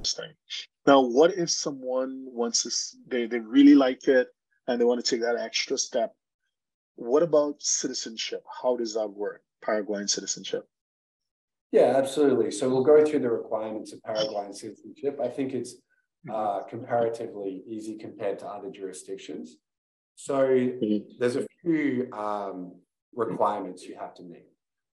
Interesting. Now, what if someone wants to, they, they really like it and they want to take that extra step? What about citizenship? How does that work? Paraguayan citizenship? Yeah, absolutely. So we'll go through the requirements of Paraguayan citizenship. I think it's mm-hmm. uh, comparatively easy compared to other jurisdictions. So mm-hmm. there's a few um, requirements you have to meet.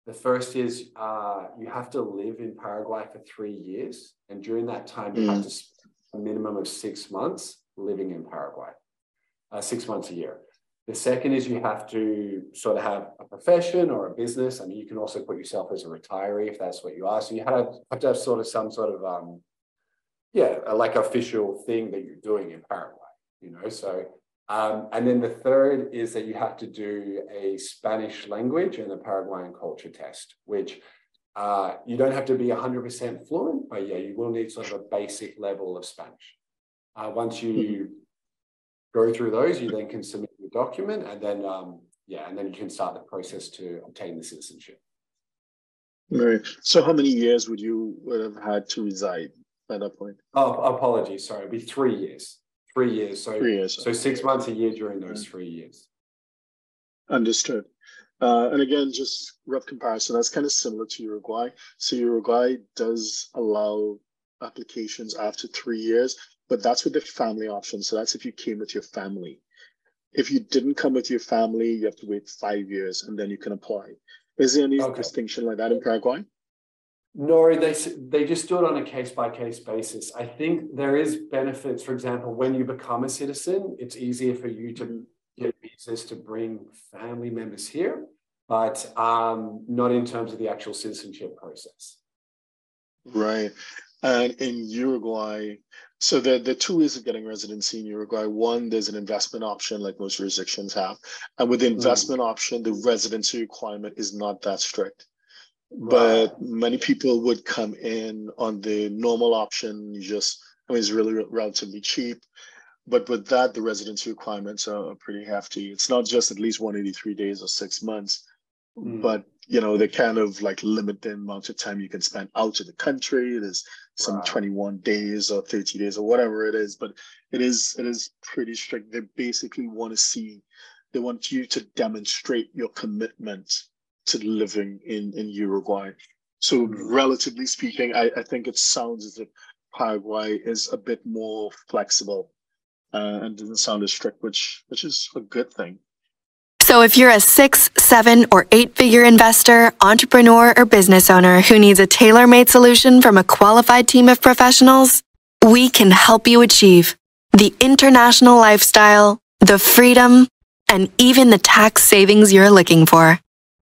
The first is uh, you have to live in Paraguay for three years, and during that time, you mm. have to spend a minimum of six months living in Paraguay, uh, six months a year. The second is you have to sort of have a profession or a business. I mean, you can also put yourself as a retiree if that's what you are. So you have, have to have sort of some sort of, um, yeah, like official thing that you're doing in Paraguay, you know. So um, and then the third is that you have to do a Spanish language and the Paraguayan culture test, which uh, you don't have to be 100% fluent, but yeah, you will need sort of a basic level of Spanish. Uh, once you go through those, you then can submit the document and then, um, yeah, and then you can start the process to obtain the citizenship. Right. So how many years would you would have had to reside at that point? Oh, apologies. Sorry, it'd be three years. Three years. So three years. So six months a year during those three years. Understood. Uh, and again, just rough comparison, that's kind of similar to Uruguay. So Uruguay does allow applications after three years, but that's with the family option. So that's if you came with your family. If you didn't come with your family, you have to wait five years and then you can apply. Is there any okay. distinction like that in Paraguay? No, they they just do it on a case by case basis. I think there is benefits. For example, when you become a citizen, it's easier for you to get visas to bring family members here, but um, not in terms of the actual citizenship process. Right, and in Uruguay, so the the two ways of getting residency in Uruguay. One, there's an investment option, like most jurisdictions have, and with the mm. investment mm. option, the residency requirement is not that strict but many people would come in on the normal option. You just, I mean, it's really relatively cheap. But with that, the residency requirements are pretty hefty. It's not just at least 183 days or six months, mm. but you know they kind of like limit the amount of time you can spend out of the country. There's some 21 days or 30 days or whatever it is, but it is it is pretty strict. They basically want to see, they want you to demonstrate your commitment to living in, in Uruguay. So, relatively speaking, I, I think it sounds as if Paraguay is a bit more flexible uh, and doesn't sound as strict, which which is a good thing. So, if you're a six, seven, or eight figure investor, entrepreneur, or business owner who needs a tailor made solution from a qualified team of professionals, we can help you achieve the international lifestyle, the freedom, and even the tax savings you're looking for.